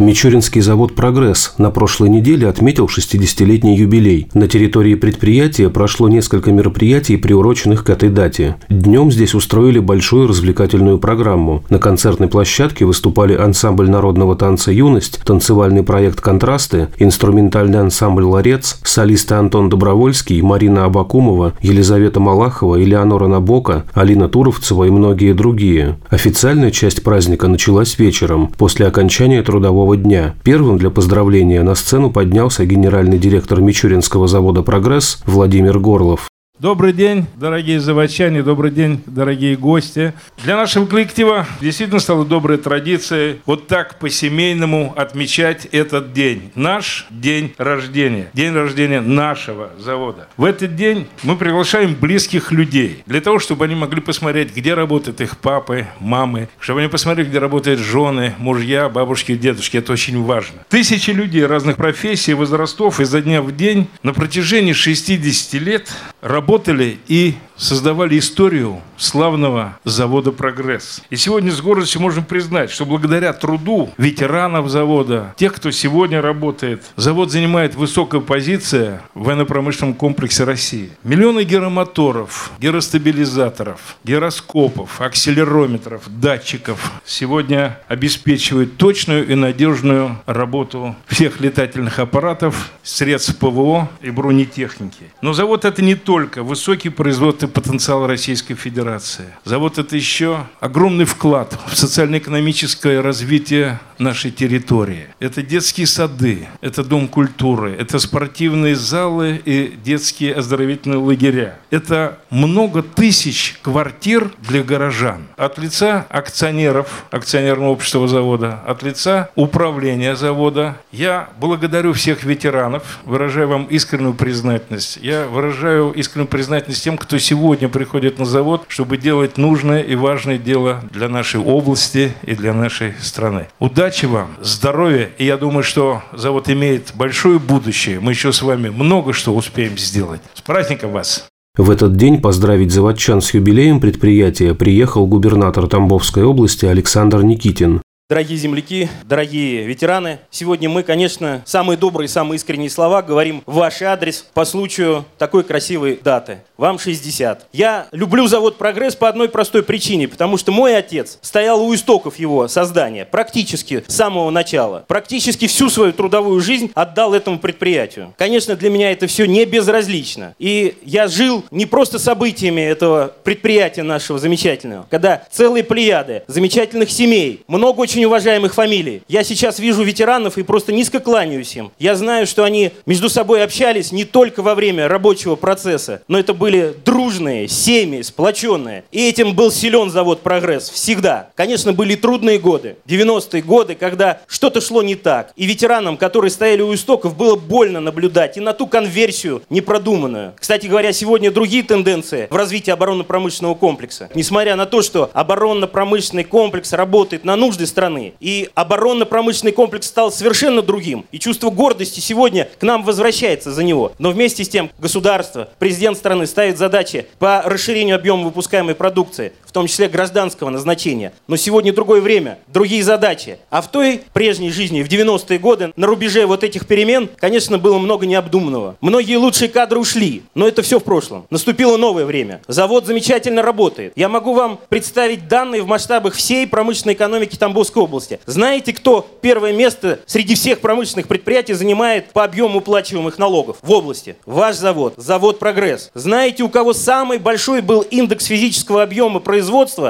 Мичуринский завод «Прогресс» на прошлой неделе отметил 60-летний юбилей. На территории предприятия прошло несколько мероприятий, приуроченных к этой дате. Днем здесь устроили большую развлекательную программу. На концертной площадке выступали ансамбль народного танца «Юность», танцевальный проект «Контрасты», инструментальный ансамбль «Ларец», солисты Антон Добровольский, Марина Абакумова, Елизавета Малахова, Элеонора Набока, Алина Туровцева и многие другие. Официальная часть праздника началась вечером, после окончания трудового трудового дня. Первым для поздравления на сцену поднялся генеральный директор Мичуринского завода «Прогресс» Владимир Горлов. Добрый день, дорогие заводчане, добрый день, дорогие гости. Для нашего коллектива действительно стала доброй традицией вот так по-семейному отмечать этот день. Наш день рождения, день рождения нашего завода. В этот день мы приглашаем близких людей для того, чтобы они могли посмотреть, где работают их папы, мамы, чтобы они посмотрели, где работают жены, мужья, бабушки, дедушки. Это очень важно. Тысячи людей разных профессий, возрастов изо дня в день на протяжении 60 лет работают работали и создавали историю славного завода «Прогресс». И сегодня с гордостью можем признать, что благодаря труду ветеранов завода, тех, кто сегодня работает, завод занимает высокую позицию в военно-промышленном комплексе России. Миллионы геромоторов, геростабилизаторов, гироскопов, акселерометров, датчиков сегодня обеспечивают точную и надежную работу всех летательных аппаратов, средств ПВО и бронетехники. Но завод это не только высокий производственный потенциал Российской Федерации. Завод – это еще огромный вклад в социально-экономическое развитие нашей территории. Это детские сады, это дом культуры, это спортивные залы и детские оздоровительные лагеря. Это много тысяч квартир для горожан. От лица акционеров акционерного общества завода, от лица управления завода. Я благодарю всех ветеранов, выражаю вам искреннюю признательность. Я выражаю искреннюю признательность тем, кто сегодня приходит на завод, чтобы делать нужное и важное дело для нашей области и для нашей страны. Удачи удачи вам, здоровья. И я думаю, что завод имеет большое будущее. Мы еще с вами много что успеем сделать. С праздником вас! В этот день поздравить заводчан с юбилеем предприятия приехал губернатор Тамбовской области Александр Никитин. Дорогие земляки, дорогие ветераны, сегодня мы, конечно, самые добрые, самые искренние слова говорим в ваш адрес по случаю такой красивой даты. Вам 60. Я люблю завод «Прогресс» по одной простой причине, потому что мой отец стоял у истоков его создания, практически с самого начала. Практически всю свою трудовую жизнь отдал этому предприятию. Конечно, для меня это все не безразлично. И я жил не просто событиями этого предприятия нашего замечательного, когда целые плеяды замечательных семей, много очень очень уважаемых фамилий. Я сейчас вижу ветеранов и просто низко кланяюсь им. Я знаю, что они между собой общались не только во время рабочего процесса, но это были дружные семьи, сплоченные. И этим был силен завод «Прогресс» всегда. Конечно, были трудные годы. 90-е годы, когда что-то шло не так. И ветеранам, которые стояли у истоков, было больно наблюдать и на ту конверсию непродуманную. Кстати говоря, сегодня другие тенденции в развитии оборонно-промышленного комплекса. Несмотря на то, что оборонно-промышленный комплекс работает на нужды страны, страны. И оборонно-промышленный комплекс стал совершенно другим. И чувство гордости сегодня к нам возвращается за него. Но вместе с тем государство, президент страны ставит задачи по расширению объема выпускаемой продукции, в том числе гражданского назначения. Но сегодня другое время, другие задачи. А в той прежней жизни, в 90-е годы, на рубеже вот этих перемен, конечно, было много необдуманного. Многие лучшие кадры ушли, но это все в прошлом. Наступило новое время. Завод замечательно работает. Я могу вам представить данные в масштабах всей промышленной экономики Тамбовской области. Знаете, кто первое место среди всех промышленных предприятий занимает по объему уплачиваемых налогов в области? Ваш завод, завод «Прогресс». Знаете, у кого самый большой был индекс физического объема производства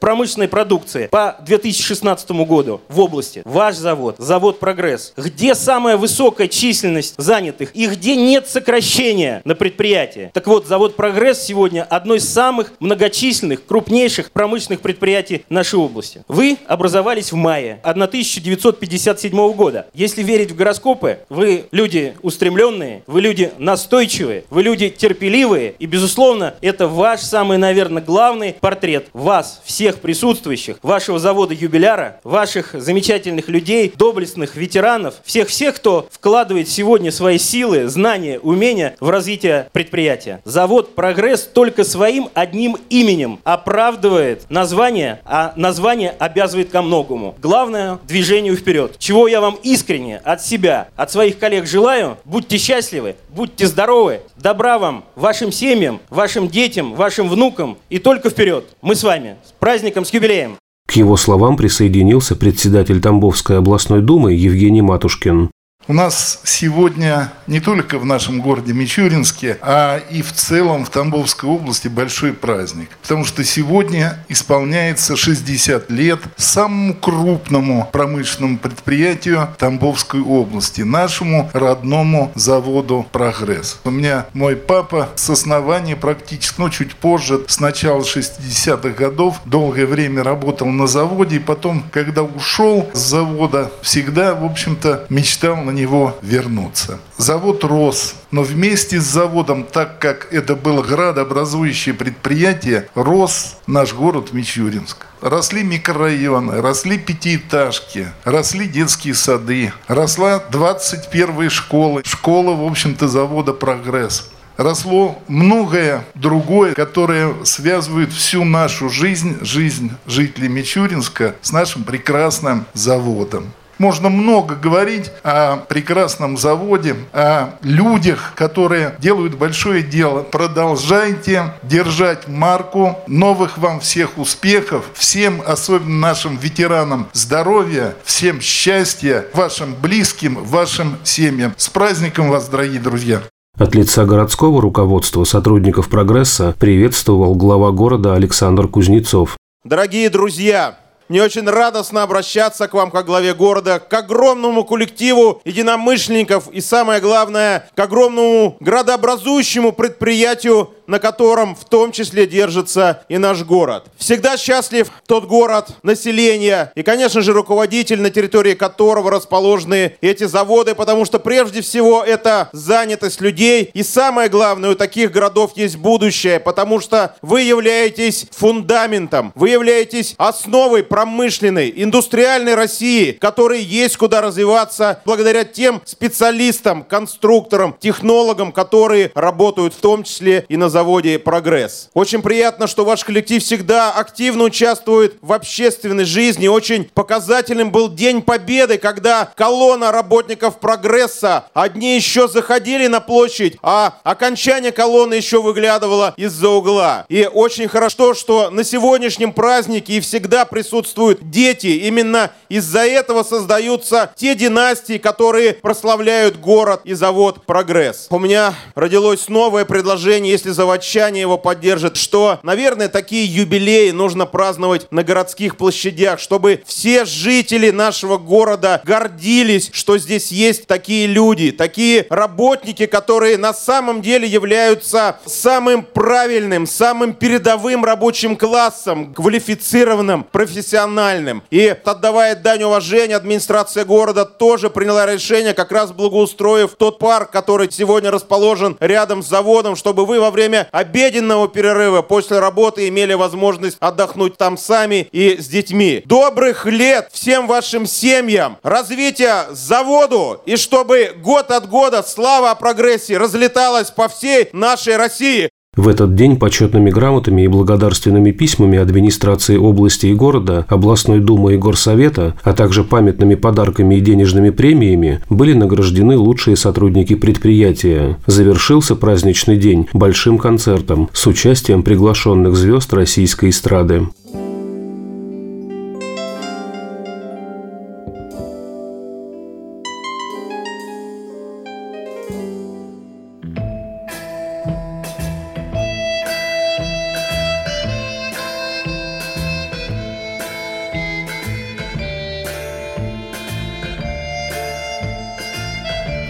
промышленной продукции по 2016 году в области? Ваш завод, завод «Прогресс». Где самая высокая численность занятых и где нет сокращения на предприятии? Так вот, завод «Прогресс» сегодня одно из самых многочисленных, крупнейших промышленных предприятий нашей области. Вы образовались в мае 1957 года. Если верить в гороскопы, вы люди устремленные, вы люди настойчивые, вы люди терпеливые, и, безусловно, это ваш самый, наверное, главный портрет, ваш вас, всех присутствующих, вашего завода юбиляра, ваших замечательных людей, доблестных ветеранов, всех-всех, кто вкладывает сегодня свои силы, знания, умения в развитие предприятия. Завод «Прогресс» только своим одним именем оправдывает название, а название обязывает ко многому. Главное – движению вперед. Чего я вам искренне от себя, от своих коллег желаю. Будьте счастливы, будьте здоровы, добра вам, вашим семьям, вашим детям, вашим внукам и только вперед. Мы с вами. С праздником, с юбилеем. К его словам присоединился председатель Тамбовской областной думы Евгений Матушкин. У нас сегодня не только в нашем городе Мичуринске, а и в целом в Тамбовской области большой праздник. Потому что сегодня исполняется 60 лет самому крупному промышленному предприятию Тамбовской области, нашему родному заводу «Прогресс». У меня мой папа с основания практически, ну чуть позже, с начала 60-х годов, долгое время работал на заводе, и потом, когда ушел с завода, всегда, в общем-то, мечтал на него вернуться. Завод рос, но вместе с заводом, так как это было градообразующее предприятие, рос наш город Мичуринск. Росли микрорайоны, росли пятиэтажки, росли детские сады, росла 21 школа, школа, в общем-то, завода «Прогресс» росло многое другое, которое связывает всю нашу жизнь, жизнь жителей Мичуринска с нашим прекрасным заводом. Можно много говорить о прекрасном заводе, о людях, которые делают большое дело. Продолжайте держать марку. Новых вам всех успехов. Всем, особенно нашим ветеранам, здоровья. Всем счастья. Вашим близким, вашим семьям. С праздником вас, дорогие друзья! От лица городского руководства сотрудников «Прогресса» приветствовал глава города Александр Кузнецов. Дорогие друзья, мне очень радостно обращаться к вам, как главе города, к огромному коллективу единомышленников и, самое главное, к огромному градообразующему предприятию на котором в том числе держится и наш город. Всегда счастлив тот город, население и, конечно же, руководитель, на территории которого расположены эти заводы, потому что прежде всего это занятость людей. И самое главное, у таких городов есть будущее, потому что вы являетесь фундаментом, вы являетесь основой промышленной, индустриальной России, которой есть куда развиваться благодаря тем специалистам, конструкторам, технологам, которые работают в том числе и на заводе «Прогресс». Очень приятно, что ваш коллектив всегда активно участвует в общественной жизни. Очень показательным был День Победы, когда колонна работников «Прогресса» одни еще заходили на площадь, а окончание колонны еще выглядывало из-за угла. И очень хорошо, что на сегодняшнем празднике и всегда присутствуют дети. Именно из-за этого создаются те династии, которые прославляют город и завод «Прогресс». У меня родилось новое предложение, если заводчане его поддержат, что, наверное, такие юбилеи нужно праздновать на городских площадях, чтобы все жители нашего города гордились, что здесь есть такие люди, такие работники, которые на самом деле являются самым правильным, самым передовым рабочим классом, квалифицированным, профессиональным. И отдавая дань уважения, администрация города тоже приняла решение, как раз благоустроив тот парк, который сегодня расположен рядом с заводом, чтобы вы во время обеденного перерыва после работы имели возможность отдохнуть там сами и с детьми. Добрых лет всем вашим семьям, развития заводу и чтобы год от года слава о прогрессе разлеталась по всей нашей России. В этот день почетными грамотами и благодарственными письмами администрации области и города, областной думы и горсовета, а также памятными подарками и денежными премиями были награждены лучшие сотрудники предприятия. Завершился праздничный день большим концертом с участием приглашенных звезд российской эстрады.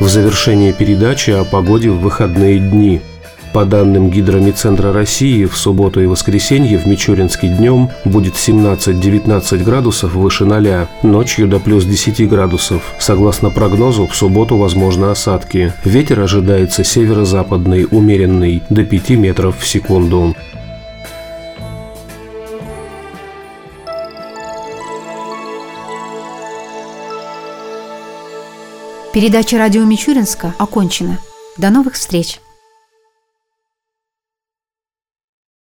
В завершение передачи о погоде в выходные дни. По данным Гидромедцентра России, в субботу и воскресенье в Мичуринске днем будет 17-19 градусов выше 0, ночью до плюс 10 градусов. Согласно прогнозу, в субботу возможны осадки. Ветер ожидается северо-западный, умеренный, до 5 метров в секунду. Передача радио Мичуринска окончена. До новых встреч!